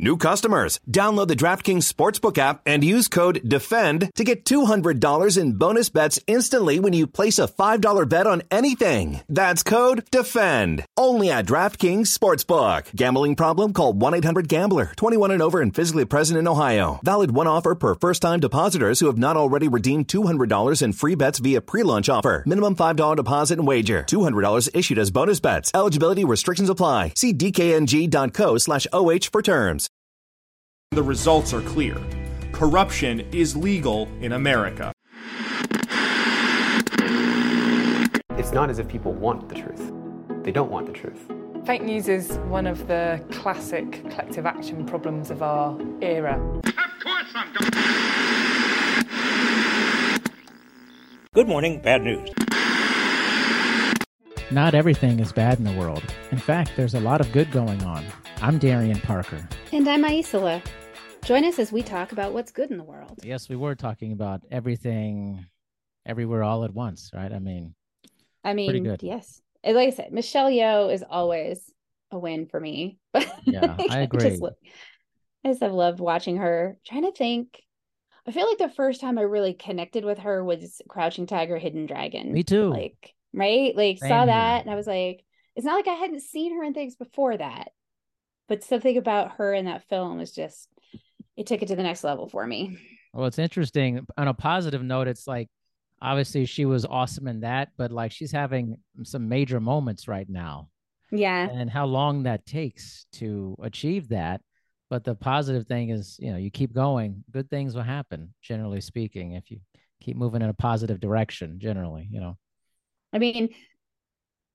New customers, download the DraftKings Sportsbook app and use code DEFEND to get $200 in bonus bets instantly when you place a $5 bet on anything. That's code DEFEND. Only at DraftKings Sportsbook. Gambling problem? Call 1-800-GAMBLER. 21 and over and physically present in Ohio. Valid one offer per first-time depositors who have not already redeemed $200 in free bets via pre-launch offer. Minimum $5 deposit and wager. $200 issued as bonus bets. Eligibility restrictions apply. See dkng.co slash OH for terms. The results are clear. Corruption is legal in America. It's not as if people want the truth. They don't want the truth. Fake news is one of the classic collective action problems of our era. Of course I'm Good morning, bad news. Not everything is bad in the world. In fact, there's a lot of good going on. I'm Darian Parker. And I'm Aicila. Join us as we talk about what's good in the world. Yes, we were talking about everything, everywhere, all at once, right? I mean, I mean, yes. Like I said, Michelle Yeoh is always a win for me. yeah, I agree. I just, I just have loved watching her. trying to think. I feel like the first time I really connected with her was Crouching Tiger, Hidden Dragon. Me too. Like, right? Like, Same saw here. that and I was like, it's not like I hadn't seen her in things before that. But something about her in that film was just, it took it to the next level for me. Well, it's interesting. On a positive note, it's like obviously she was awesome in that, but like she's having some major moments right now. Yeah. And how long that takes to achieve that. But the positive thing is, you know, you keep going, good things will happen, generally speaking, if you keep moving in a positive direction, generally, you know. I mean,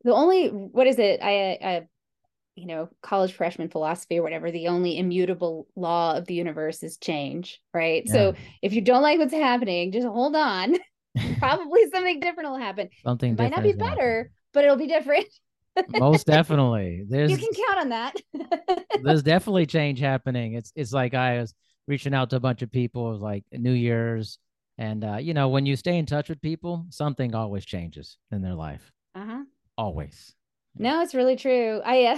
the only what is it? I, I, you know, college freshman philosophy or whatever. The only immutable law of the universe is change, right? So if you don't like what's happening, just hold on. Probably something different will happen. Something It might not be better, but it'll be different. Most definitely. There's you can count on that. there's definitely change happening. It's it's like I was reaching out to a bunch of people, like New Year's, and uh, you know, when you stay in touch with people, something always changes in their life. Uh huh. Always. No, it's really true. I uh,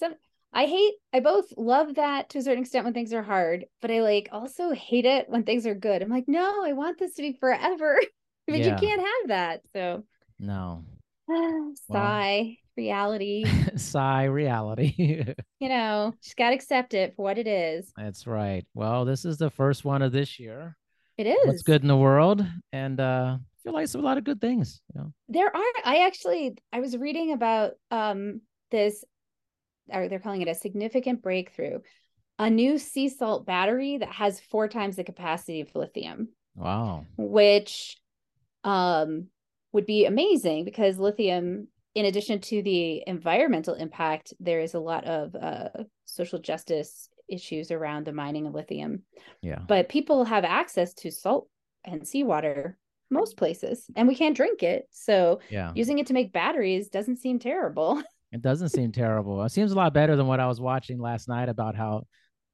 some I hate I both love that to a certain extent when things are hard, but I like also hate it when things are good. I'm like, no, I want this to be forever. but Yeah. you can't have that. So No. sigh, reality. Sigh reality. you know, just gotta accept it for what it is. That's right. Well, this is the first one of this year. It is. What's good in the world? And uh I feel like it's a lot of good things, you know. There are I actually I was reading about um this or they're calling it a significant breakthrough. A new sea salt battery that has four times the capacity of lithium. Wow. which um would be amazing because lithium in addition to the environmental impact there is a lot of uh social justice issues around the mining of lithium Yeah. but people have access to salt and seawater most places and we can't drink it so Yeah. using it to make batteries doesn't seem terrible It doesn't seem terrible. It seems a lot better than what I was watching last night about how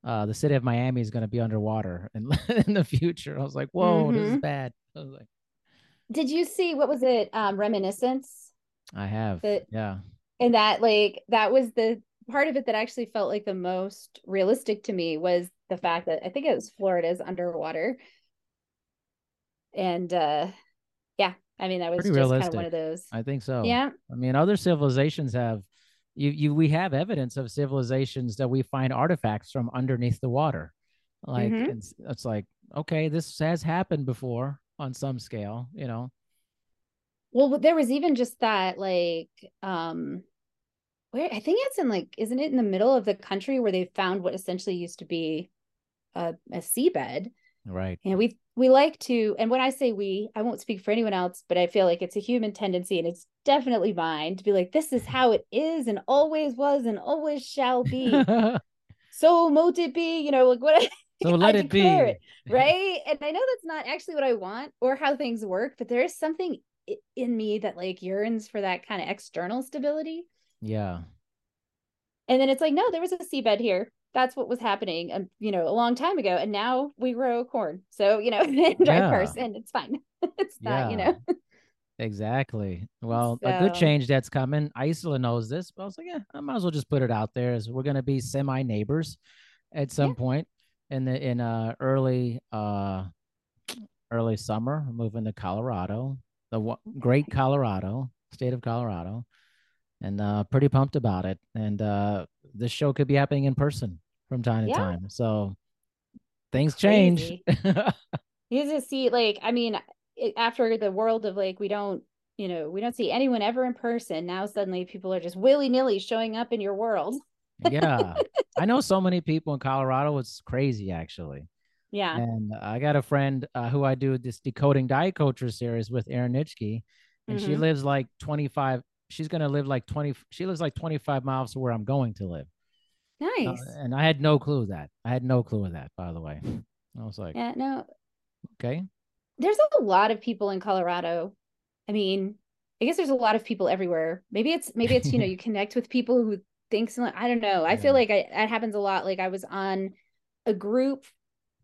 uh, the city of Miami is going to be underwater in, in the future. I was like, whoa, this is Mhm. bad. I was like, did you see what was it um reminiscence I have. The- yeah. and that like that was the part of it that actually felt like the most realistic to me was the fact that I think it was Florida's underwater. And uh yeah, I mean that was Pretty just kind of one of those. I think so. Yeah. I mean, other civilizations have you you we have evidence of civilizations that we find artifacts from underneath the water. Like Mhm. it's it's like, okay, this has happened before on some scale, you know. Well, there was even just that like um where I think it's in like isn't it in the middle of the country where they found what essentially used to be a, a seabed Right. And we we like to, and when I say we, I won't speak for anyone else, but I feel like it's a human tendency, and it's definitely mine to be like, this is how it is, and always was, and always shall be. so mote it be, you know, like what So let it be. It, right. And I know that's not actually what I want or how things work, but there is something in me that like yearns for that kind of external stability. Yeah. And then it's like, no, there was a seabed here. That's what was happening, um, you know, a long time ago. And now we grow corn. So, you know, drive yeah. cars and it's fine. it's not, yeah. you know. Exactly. Well, so, a good change that's coming. Aicila knows this, but I was like, yeah, I might as well just put it out there as we're gonna be semi neighbors at some yeah. point in the in uh early uh early summer, moving to Colorado, the great Colorado, state of Colorado, and uh pretty pumped about it. And uh this show could be happening in person from time to yeah. time. So things Crazy. change. you just see like I mean after the world of like we don't you know we don't see anyone ever in person now suddenly people are just willy-nilly showing up in your world yeah i know so many people in colorado it's crazy actually yeah and i got a friend uh, who i do this decoding diet culture series with erin nitschke and mm-hmm. she lives like 25 she's going to live like 20 she lives like 25 miles to where i'm going to live nice uh, and i had no clue that i had no clue of that by the way i was like yeah no okay there's a lot of people in Colorado. I mean, I guess there's a lot of people everywhere. Maybe it's maybe it's you know you connect with people who think. I don't know. I yeah. feel like I, that happens a lot. Like I was on a group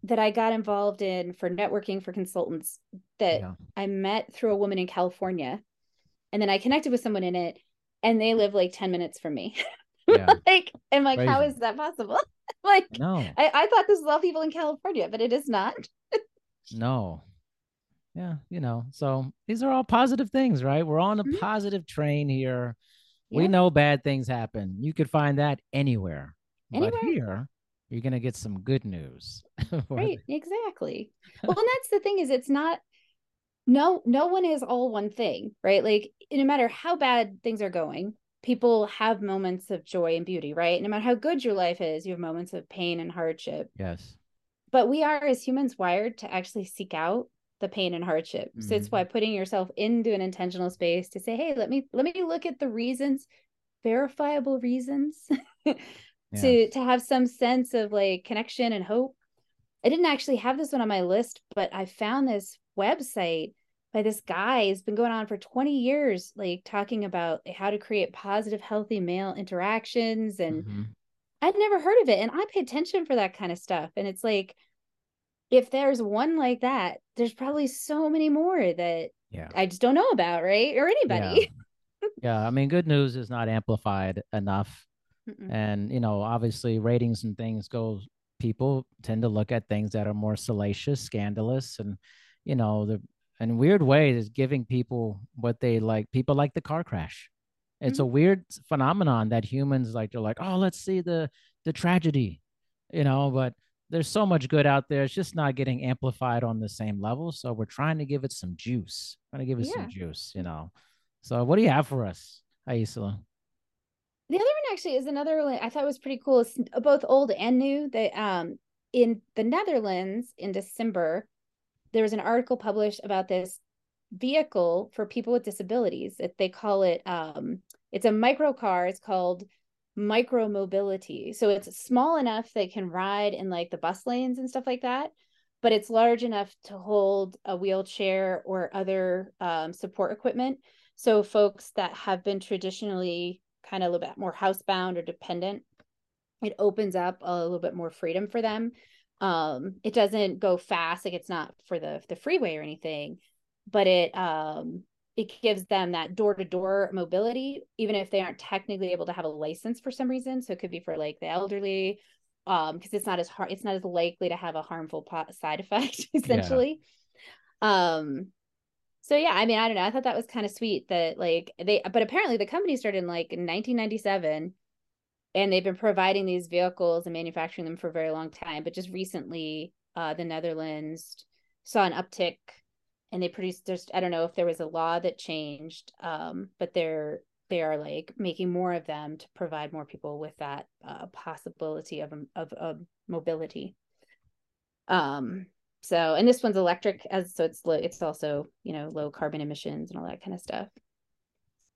that I got involved in for networking for consultants that yeah. I met through a woman in California, and then I connected with someone in it, and they live like ten minutes from me. Yeah. like, I'm like, Crazy. how is that possible? like, no, I, I thought this was all people in California, but it is not. no, yeah, you know, so these are all positive things, right? We're on a mm-hmm. positive train here. Yeah. We know bad things happen. You could find that anywhere. anywhere. But here, you're going to get some good news. right, exactly. well, and that's the thing is it's not no no one is all one thing, right? Like no matter how bad things are going, people have moments of joy and beauty, right? No matter how good your life is, you have moments of pain and hardship. Yes. But we are as humans wired to actually seek out the pain and hardship. Mm-hmm. So it's mm-hmm. why putting yourself into an intentional space to say, hey, let me let me look at the reasons, verifiable reasons to to have some sense of like connection and hope. I didn't actually have this one on my list, but I found this website by this guy. He's been going on for 20 years, like talking about how to create positive, healthy male interactions. And mm-hmm. I'd never heard of it. And I pay attention for that kind of stuff. And it's like, if there's one like that, there's probably so many more that yeah. I just don't know about, right? Or anybody. Yeah, yeah. I mean, good news is not amplified enough. Mm-mm. And, you know, obviously ratings and things go, people tend to look at things that are more salacious, scandalous, and, you know, the, in weird ways is giving people what they like. People like the car crash. It's mm-hmm. a weird phenomenon that humans like, they're like, oh, let's see the, the tragedy, you know, but there's so much good out there. It's just not getting amplified on the same level. So we're trying to give it some juice. Trying to give it yeah. some juice, you know. So what do you have for us, Aicila? The other one actually is another one I thought was pretty cool. It's both old and new. That um in the Netherlands in December, there was an article published about this vehicle for people with disabilities. It, they call it um it's a micro car. It's called micro mobility. So it's small enough that can ride in like the bus lanes and stuff like that, but it's large enough to hold a wheelchair or other um, support equipment. So folks that have been traditionally kind of a little bit more housebound or dependent, it opens up a little bit more freedom for them. Um, it doesn't go fast, like it's not for the the freeway or anything, but it um it gives them that door to door mobility, even if they aren't technically able to have a license for some reason. So it could be for like the elderly, um, because it's not as hard, it's not as likely to have a harmful side effect, essentially. Yeah. Um, so yeah, I mean, I don't know. I thought that was kind of sweet that like they, but apparently the company started in like 1997 and they've been providing these vehicles and manufacturing them for a very long time. But just recently, uh, the Netherlands saw an uptick and they produced just i don't know if there was a law that changed um, but they're they are like making more of them to provide more people with that uh, possibility of, of of mobility um so and this one's electric as so it's low it's also you know low carbon emissions and all that kind of stuff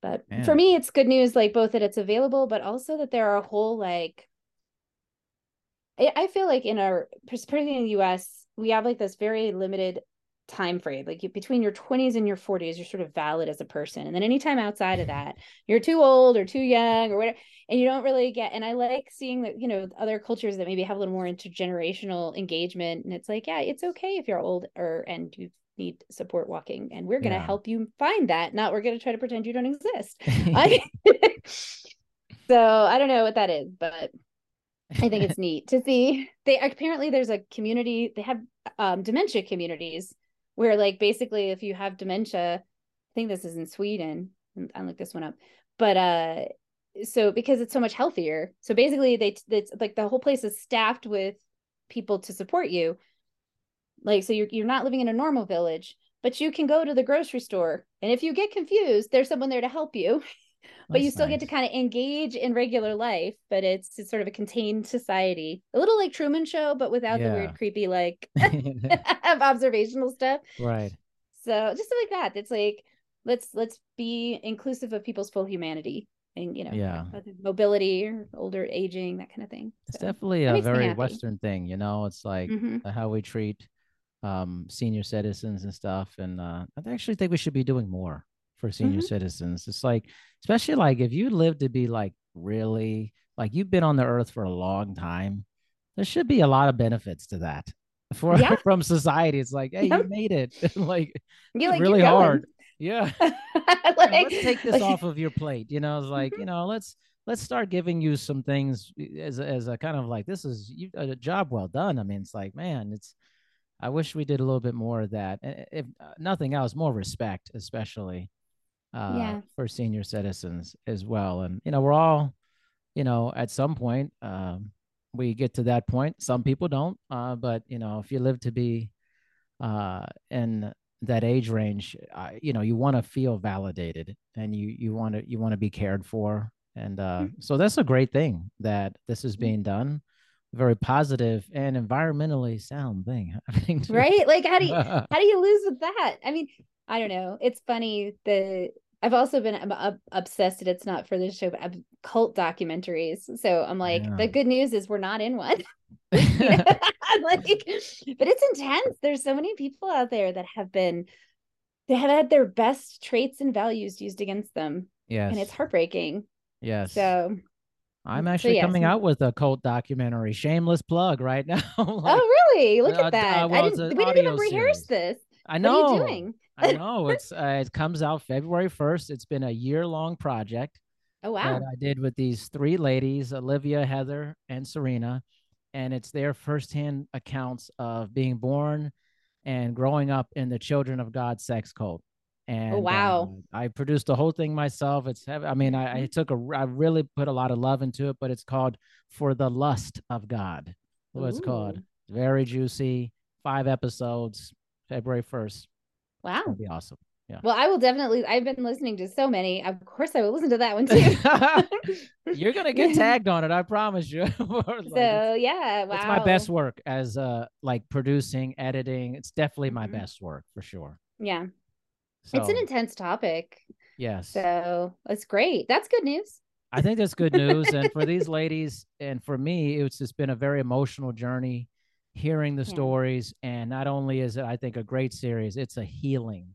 but Man. for me it's good news like both that it's available but also that there are a whole like I feel like in our, particularly in the US, we have like this very limited time frame like you, between your 20s and your 40s you're sort of valid as a person and then anytime outside of that you're too old or too young or whatever and you don't really get and i like seeing that you know other cultures that maybe have a little more intergenerational engagement and it's like yeah it's okay if you're old or and you need support walking and we're going to yeah. help you find that not we're going to try to pretend you don't exist so i don't know what that is but i think it's neat to see they apparently there's a community they have um, dementia communities where like basically if you have dementia i think this is in sweden i look this one up but uh so because it's so much healthier so basically they it's like the whole place is staffed with people to support you like so you're you're not living in a normal village but you can go to the grocery store and if you get confused there's someone there to help you. But That's you still nice. get to kind of engage in regular life but it's, it's sort of a contained society. A little like truman show but without yeah. the weird creepy like of observational stuff. Right. So just like that it's like let's let's be inclusive of people's full humanity and you know yeah. mobility or older aging that kind of thing. It's so, definitely a very western thing you know? It's like mm-hmm. how we treat um senior citizens and stuff and uh i actually think we should be doing more for senior mm-hmm. citizens. It's like, especially like if you live to be like really like you've been on the earth for a long time, there should be a lot of benefits to that for yeah. from society. It's like, hey, you made it like, you like really hard. Yeah. like, let's take this like, off of your plate. You know, it's like, mm-hmm. you know, let's let's start giving you some things as as a kind of like this is you, a job well done. I mean, it's like, man, it's I wish we did a little bit more of that. If uh, nothing else, more respect, especially uh, yeah. for senior citizens as well. And you know, we're all, you know, at some point um, we get to that point. Some people don't, uh, but you know, if you live to be uh, in that age range, uh, you know, you want to feel validated and you you want to you want to be cared for. And uh, mm-hmm. so that's a great thing that this is mm-hmm. being done very positive and environmentally sound thing right like how do you how do you lose with that i mean i don't know it's funny the I've also been obsessed, that it's not for this show, but cult documentaries. So I'm like, yeah. the good news is we're not in one. like, but it's intense. There's so many people out there that have been, they have had their best traits and values used against them. Yes. And it's heartbreaking. Yes. So I'm actually so, yes. coming out with a cult documentary. Shameless plug right now. like, oh, really? Look uh, at that. Uh, well, I didn't, we didn't even rehearse series. this. I know. What are you doing? I know it's uh, it comes out February first. It's been a year long project. Oh wow! That I did with these three ladies, Olivia, Heather, and Serena, and it's their firsthand accounts of being born and growing up in the Children of God sex cult. And oh, wow! Uh, I produced the whole thing myself. It's I mean I, I mm-hmm. took a I really put a lot of love into it, but it's called For the Lust of God. What it's called. Very juicy. Five episodes. February first. Wow. That'd be awesome. Yeah. Well, I will definitely. I've been listening to so many. Of course, I will listen to that one too. You're gonna get tagged on it. I promise you. like, so yeah, wow. It's my best work as uh like producing, editing. It's definitely my mm-hmm. best work for sure. Yeah. So, it's an intense topic. Yes. So it's great. That's good news. I think that's good news. and for these ladies and for me, it's just been a very emotional journey hearing the yeah. stories and not only is it i think a great series it's a healing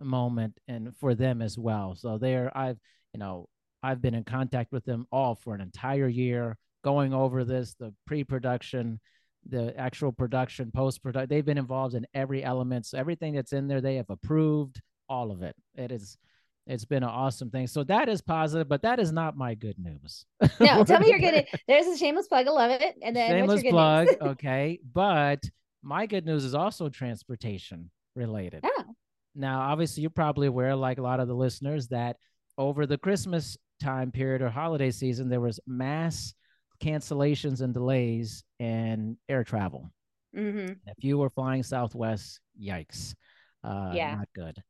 moment and for them as well so there i've you know i've been in contact with them all for an entire year going over this the pre-production the actual production post-production they've been involved in every element so everything that's in there they have approved all of it it is it's been an awesome thing. So that is positive, but that is not my good news. No, tell me you're good. There's a shameless plug. I love it. And then shameless plug. okay. But my good news is also transportation related. Oh. Now, obviously, you're probably aware, like a lot of the listeners, that over the Christmas time period or holiday season, there was mass cancellations and delays in air travel. Mm-hmm. If you were flying Southwest, yikes. Uh, yeah. Not good.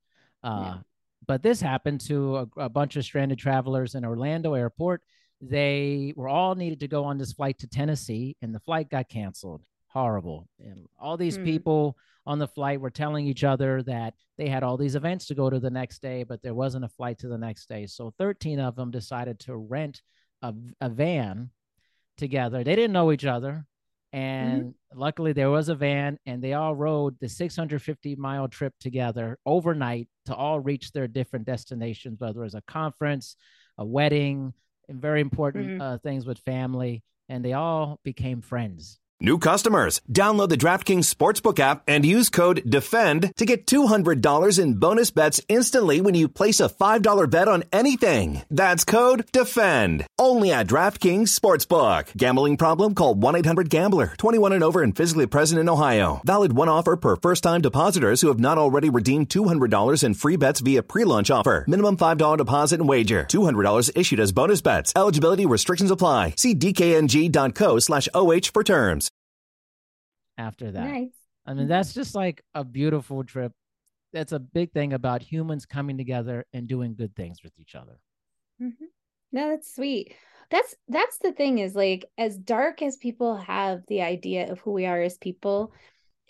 Uh, but this happened to a, a, bunch of stranded travelers in Orlando airport. They were all needed to go on this flight to Tennessee, and the flight got canceled. Horrible. And all these mm. people on the flight were telling each other that they had all these events to go to the next day, but there wasn't a flight to the next day. So 13 of them decided to rent a, a van together. They didn't know each other And mm-hmm. luckily, there was a van, and they all rode the 650 mile trip together overnight to all reach their different destinations, whether it was a conference, a wedding, and very important mm-hmm. uh, things with family. And they all became friends. New customers, download the DraftKings Sportsbook app and use code DEFEND to get $200 in bonus bets instantly when you place a $5 bet on anything. That's code DEFEND. Only at DraftKings Sportsbook. Gambling problem? Call 1 800 Gambler. 21 and over and physically present in Ohio. Valid one offer per first time depositors who have not already redeemed $200 in free bets via pre launch offer. Minimum $5 deposit and wager. $200 issued as bonus bets. Eligibility restrictions apply. See DKNG.co slash OH for terms after that. Nice. I mean, that's just like a beautiful trip. That's a big thing about humans coming together and doing good things with each other. Mm-hmm. No, that's sweet. That's that's the thing is like as dark as people have the idea of who we are as people.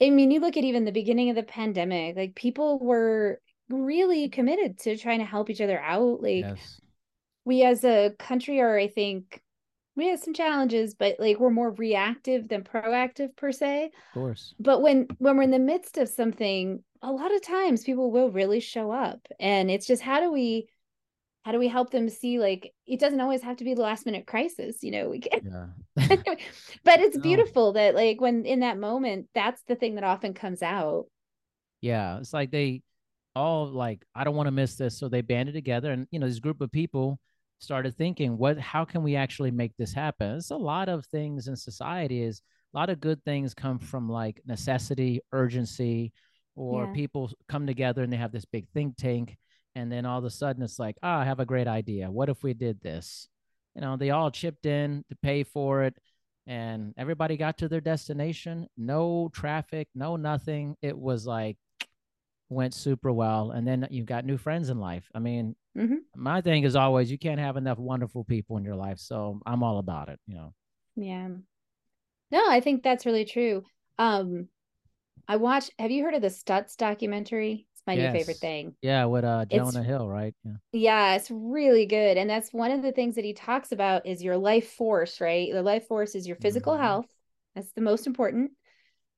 I mean, you look at even the beginning of the pandemic, like people were really committed to trying to help each other out. Like yes. we as a country are, I think, we have some challenges but like we're more reactive than proactive per se. Of course. But when when we're in the midst of something a lot of times people will really show up and it's just how do we how do we help them see like it doesn't always have to be the last minute crisis you know we can yeah. but it's beautiful that like when in that moment that's the thing that often comes out. Yeah it's like they all like i don't want to miss this so they banded together and you know this group of people started thinking what how can we actually make this happen? It's a lot of things in society is a lot of good things come from like necessity urgency or yeah. people come together and they have this big think tank and then all of a sudden it's like oh i have a great idea. What if we did this? You know they all chipped in to pay for it and everybody got to their destination. No traffic no nothing. It was like went super well. And then you've got new friends in life. I mean mm-hmm. my thing is always you can't have enough wonderful people in your life so i'm all about it you know yeah no i think that's really true um i watched have you heard of the stutz documentary it's my yes. new favorite thing yeah with uh jonah it's, hill right yeah yeah it's really good and that's one of the things that he talks about is your life force right the life force is your physical mm-hmm. health that's the most important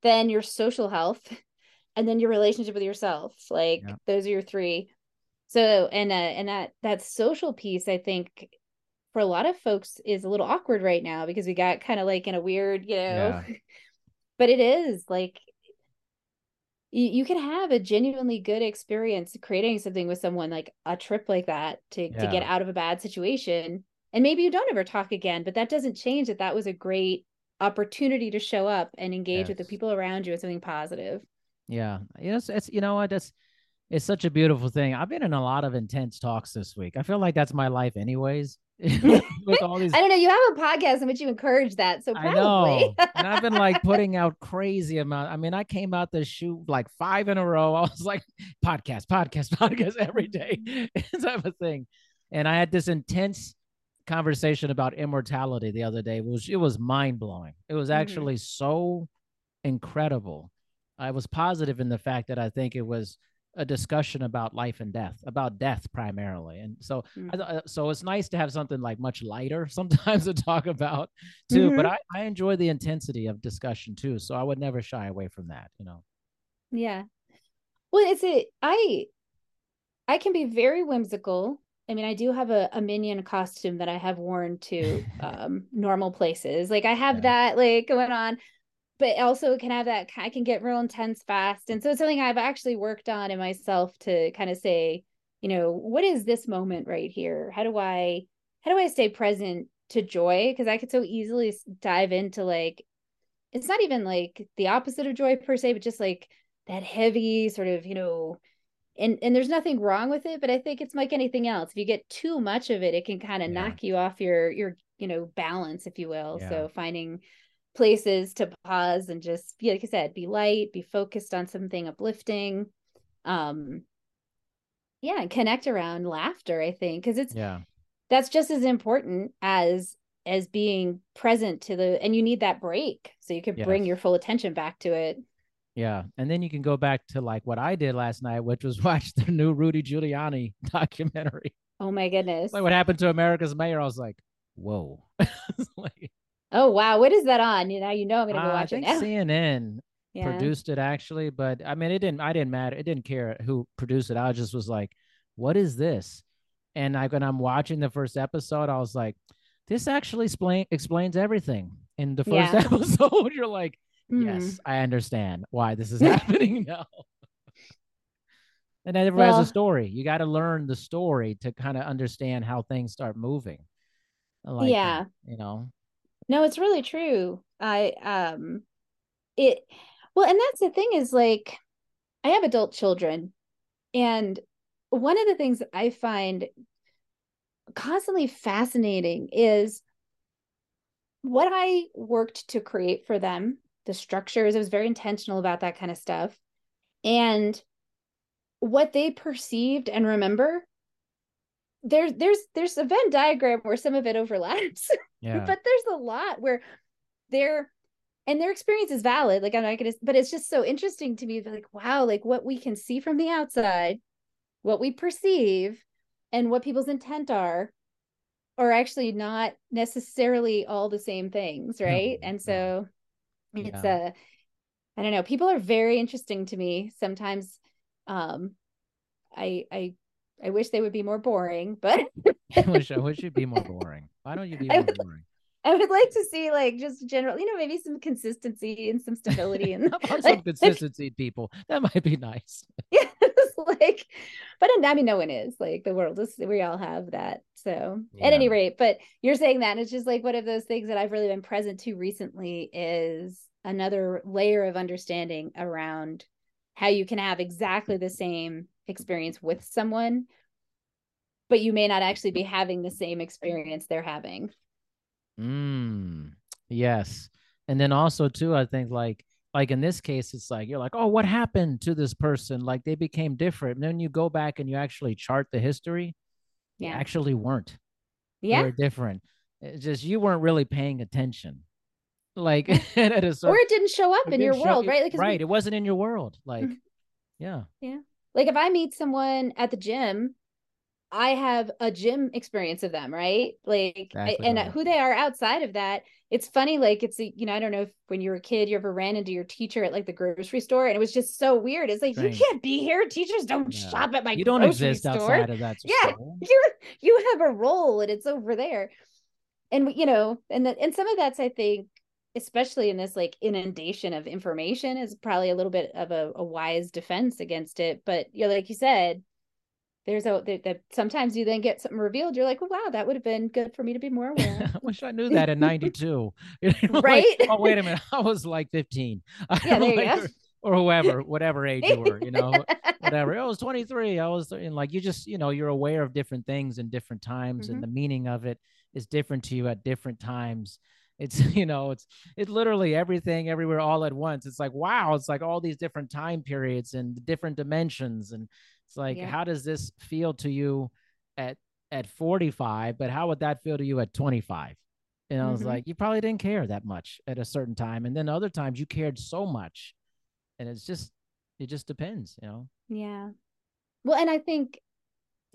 then your social health and then your relationship with yourself like yeah. those are your three so and uh and that that social piece i think for a lot of folks is a little awkward right now because we got kind of like in a weird you know yeah. but it is like you, you can have a genuinely good experience creating something with someone like a trip like that to yeah. to get out of a bad situation and maybe you don't ever talk again but that doesn't change that that was a great opportunity to show up and engage yes. with the people around you with something positive yeah. Yes, it's you know what, it's it's such a beautiful thing. I've been in a lot of intense talks this week. I feel like that's my life anyways. with all these I don't know, you have a podcast in which you encourage that. So probably. I know. and I've been like putting out crazy amount. I mean, I came out the shoot like five in a row. I was like podcast, podcast, podcast every day. type of thing. And I had this intense conversation about immortality the other day. It was it was mind blowing. It was mm-hmm. actually mm-hmm. so incredible I was positive in the fact that I think it was a discussion about life and death, about death primarily. And so, mm. I, so it's nice to have something like much lighter sometimes to talk about too. Mm-hmm. But I, I enjoy the intensity of discussion too. So I would never shy away from that, you know? Yeah. Well, it's it. I, I can be very whimsical. I mean, I do have a, a minion costume that I have worn to um, normal places. Like I have yeah. that like going on but also can have that I can get real intense fast. And so it's something I've actually worked on in myself to kind of say, you know, what is this moment right here? How do I how do I stay present to joy? Because I could so easily dive into like it's not even like the opposite of joy per se, but just like that heavy sort of, you know, and and there's nothing wrong with it, but I think it's like anything else. If you get too much of it, it can kind of yeah. knock you off your your, you know, balance, if you will. Yeah. So finding places to pause and just be like I said, be light, be focused on something uplifting. Um yeah, and connect around laughter, I think, because it's yeah, that's just as important as as being present to the and you need that break so you can yes. bring your full attention back to it. Yeah. And then you can go back to like what I did last night, which was watch the new Rudy Giuliani documentary. Oh my goodness. Like what happened to America's mayor. I was like, whoa. like Oh wow, what is that on? You know, you know I'm gonna go Uh, I watch it think now. CNN Yeah. produced it actually, but I mean, it didn't. I didn't matter. It didn't care who produced it. I just was like, "What is this?" And like when I'm watching the first episode, I was like, "This actually explain explains everything." In the first Yeah. episode, you're like. "Yes, I understand why this is happening now." and then everyone Well- has a story. You got to learn the story to kind of understand how things start moving. Like Yeah. you know. No, it's really true. I um it well, and that's the thing is like I have adult children and one of the things that I find constantly fascinating is what I worked to create for them, the structures. I was very intentional about that kind of stuff. And what they perceived and remember there's there's there's a Venn diagram where some of it overlaps. Yeah. but there's a lot where they're and their experience is valid like i'm not gonna but it's just so interesting to me like wow like what we can see from the outside what we perceive and what people's intent are are actually not necessarily all the same things right and so it's Yeah. uh i don't know people are very interesting to me sometimes um i i i wish they would be more boring but I wish I wish you'd be more boring. Why don't you be I would- boring? I would like to see like just general, you know, maybe some consistency and some stability and about some like, consistency, people? That might be nice. yeah, like, but I mean, no one is like the world is. We all have that. So at any rate, but you're saying that it's just like one of those things that I've really been present to recently is another layer of understanding around how you can have exactly the same experience with someone, but you may not actually be having the same experience they're having. Mm, yes. And then also too, I think like like in this case, it's like you're like, oh, what happened to this person? Like they became different. And then you go back and you actually chart the history. They Yeah. actually weren't. They Yeah. were different. It's just you weren't really paying attention. Like at a certain or it didn't show up in your show- world, right? We- right. It wasn't in your world. Like, Mhm. yeah. Yeah. Like if I meet someone at the gym, I have a gym experience of them, right? Like I- and right. who they are outside of that. It's funny like it's a, you know, I don't know if when you were a kid you ever ran into your teacher at like the grocery store and it was just so weird. It's like Strange. you can't be here. Teachers don't Yeah. shop at my You don't exist store. outside of that Yeah. school. You you have a role and it's over there. And you know, and the, and some of that's I think especially in this like inundation of information is probably a little bit of a, a wise defense against it but you know like you said there's a that sometimes you then get something revealed you're like well, wow that would have been good for me to be more aware I wish I knew that in 92. You know, like, Right? oh, wait a minute. I was like 15. Yeah, there you go. Or, whoever, whatever age you were, you know, whatever. I was 23. I was, in like, you just, you know, you're aware of different things in different times and Mhm. the meaning of it is different to you at different times. It's, you know, it's, it's literally everything everywhere all at once. It's like, wow, it's like all these different time periods and different dimensions. And it's like, Yeah. how does this feel to you at, at 45, but how would that feel to you at 25? And I was Mhm. like, you probably didn't care that much at a certain time. And then other times you cared so much. And it's just, it just depends, you know? yeah well and i think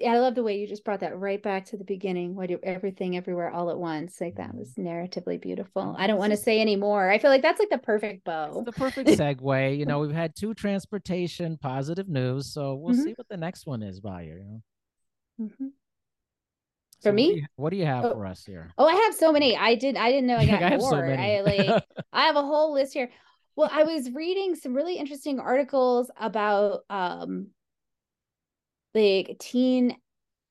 i love the way you just brought that right back to the beginning what you everything everywhere all at once like that was narratively beautiful i don't want to say any more i feel like that's like the perfect bow It's the perfect segue. You know, we've had two transportation positive news. So we'll Mhm. see what the next one is by you. you know? Mhm. So For what me? do you- what do you have Oh. for us here? Oh, I have so many. I did. I didn't know I got I have so more. many. I like. I have a whole list here. Well, I was reading some really interesting articles about um, like teen,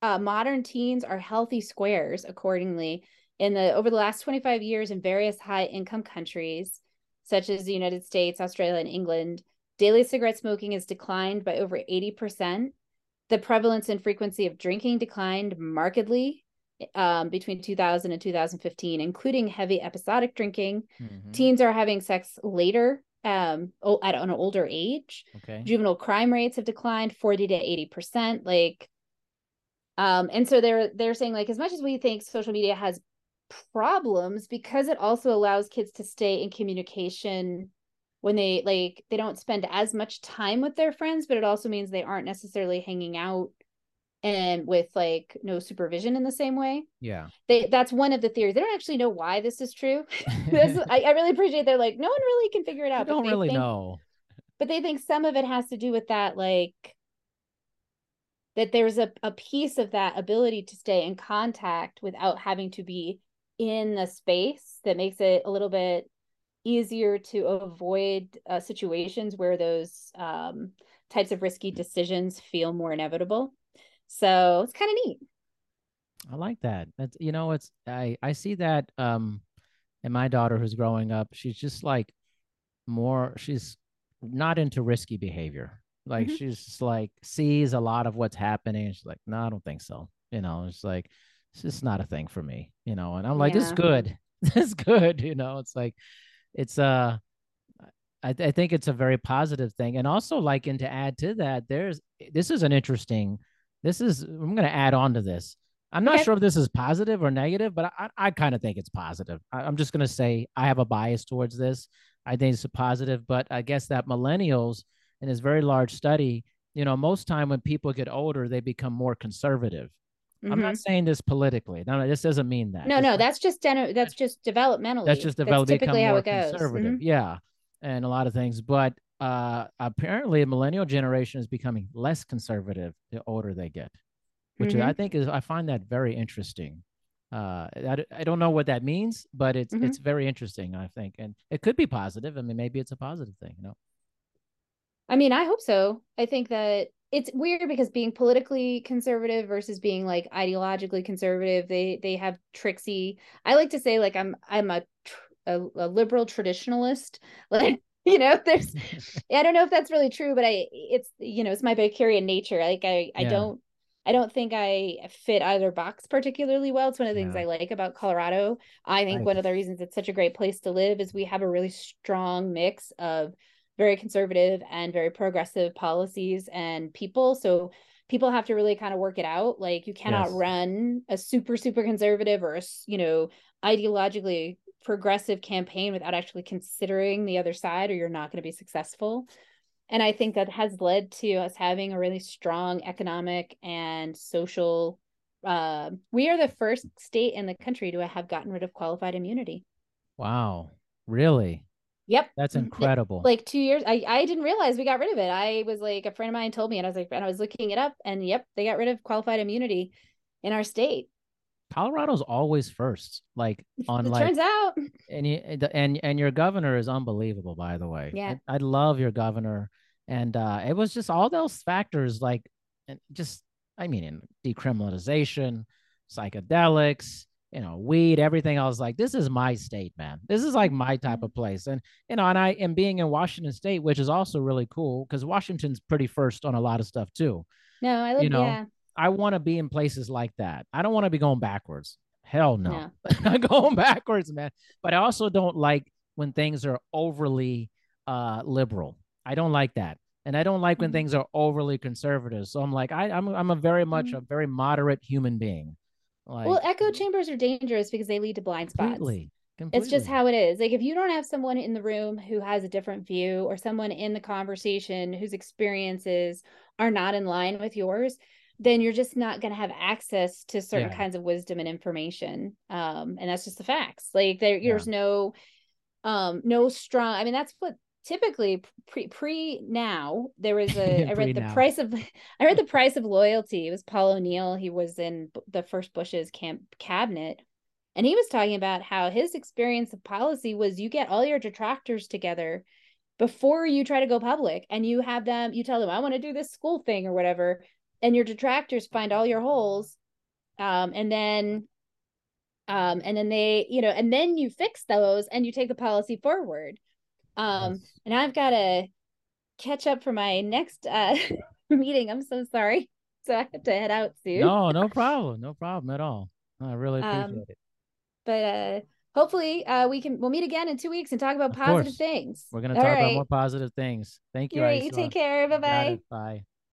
uh, modern teens are healthy squares accordingly in the over the last twenty five years in various high income countries such as the United States, Australia, and England. Daily cigarette smoking has declined by over eighty percent. The prevalence and frequency of drinking declined markedly um, between 2000 and 2015, including heavy episodic drinking. Mhm. Teens are having sex later um, at an older age. Okay. Juvenile crime rates have declined 40 to 80 percent. Like, um, and so they're they're saying like as much as we think social media has problems because it also allows kids to stay in communication when they like they don't spend as much time with their friends but it also means they aren't necessarily hanging out and with like no supervision in the same way. Yeah. They that's one of the theories. They don't actually know why this is true. this, I, I, really appreciate they're like, no one really can figure it out. They don't really think, know. But they think some of it has to do with that, like that there's a, a piece of that ability to stay in contact without having to be in the space that makes it a little bit easier to avoid uh, situations where those um, types of risky decisions feel more inevitable. So it's kind of neat. I like that. That's you know, it's I I see that um in my daughter who's growing up. She's just like more. She's not into risky behavior. Like mm-hmm. she's just like sees a lot of what's happening. And she's like, no, I don't think so. You know, it's like it's just not a thing for me. You know, and I'm like, yeah. this is good. this is good. You know, it's like it's uh I, th- I think it's a very positive thing and also like and to add to that there's this is an interesting this is i'm going to add on to this i'm not okay. sure if this is positive or negative but i, I kind of think it's positive I, i'm just going to say i have a bias towards this i think it's a positive but i guess that millennials in this very large study you know most time when people get older they become more conservative Mm-hmm. I'm not mm-hmm. saying this politically. No, no, this doesn't mean that. No, no, that's just that's just developmentally. That's just develop, that's typically how it goes. Conservative, mm-hmm. yeah, and a lot of things. But uh, apparently, a millennial generation is becoming less conservative the older they get, which mm-hmm. I think is I find that very interesting. Uh, I, I don't know what that means, but it's it's mm-hmm. very interesting. I think, and it could be positive. I mean, maybe it's a positive thing, you know. I mean, I hope so. I think that it's weird because being politically conservative versus being like ideologically conservative, they they have tricksy. I like to say like I'm I'm a a, a liberal traditionalist. Like you know, there's I don't know if that's really true, but I it's you know it's my Bicurean nature. Like I I yeah. don't I don't think I fit either box particularly well. It's one of the things yeah. I like about Colorado. I think one of the reasons it's such a great place to live is we have a really strong mix of very conservative and very progressive policies and people. So people have to really kind of work it out. Like you cannot yes. run a super, super conservative or a, you know, ideologically progressive campaign without actually considering the other side or you're not going to be successful. And I think that has led to us having a really strong economic and social. Uh, we are the first state in the country to have gotten rid of qualified immunity. Wow. Really? Yep. That's incredible. Like two years. I, I didn't realize we got rid of it. I was like, a friend of mine told me, and I was like, and I was looking it up, and yep, they got rid of qualified immunity in our state. Colorado's always first, like on it like. Turns out. And you, and and your governor is unbelievable, by the way. Yeah. I, I love your governor, and uh, it was just all those factors, like, just I mean, in decriminalization, psychedelics, you know, weed, everything. I was like, this is my state, man. This is like my type of place. And, you know, and I am being in Washington state, which is also really cool because Washington's pretty first on a lot of stuff too. No, I love, you know, yeah. I want to be in places like that. I don't want to be going backwards. Hell no. no. going backwards, man. But I also don't like when things are overly uh liberal. I don't like that. And I don't like when mm-hmm. things are overly conservative. So I'm like, I, I'm I'm a very much mm-hmm. a very moderate human being. Like, well, echo chambers are dangerous because they lead to blind spots. Completely. Completely. It's just how it is. Like if you don't have someone in the room who has a different view or someone in the conversation whose experiences are not in line with yours, then you're just not going to have access to certain yeah. kinds of wisdom and information. Um, and that's just the facts. Like there, there's yeah. no, um, no strong. I mean, that's what typically pre pre now there was a I read the price of I read the price of loyalty. It was Paul O'Neill. He was in the first Bush's camp cabinet, and he was talking about how his experience of policy was you get all your detractors together before you try to go public, and you have them. You tell them I want to do this school thing or whatever, and your detractors find all your holes, um, and then. Um, and then they, you know, and then you fix those and you take the policy forward um, and I've got to catch up for my next uh meeting. I'm so sorry. So I have to head out soon. No, no problem. No problem at all. I really appreciate um, it. But uh hopefully uh we can we'll meet again in two weeks and talk about of positive course. things. We're gonna talk right. about more positive things. Thank you. Right, you take care. Bye-bye. Bye.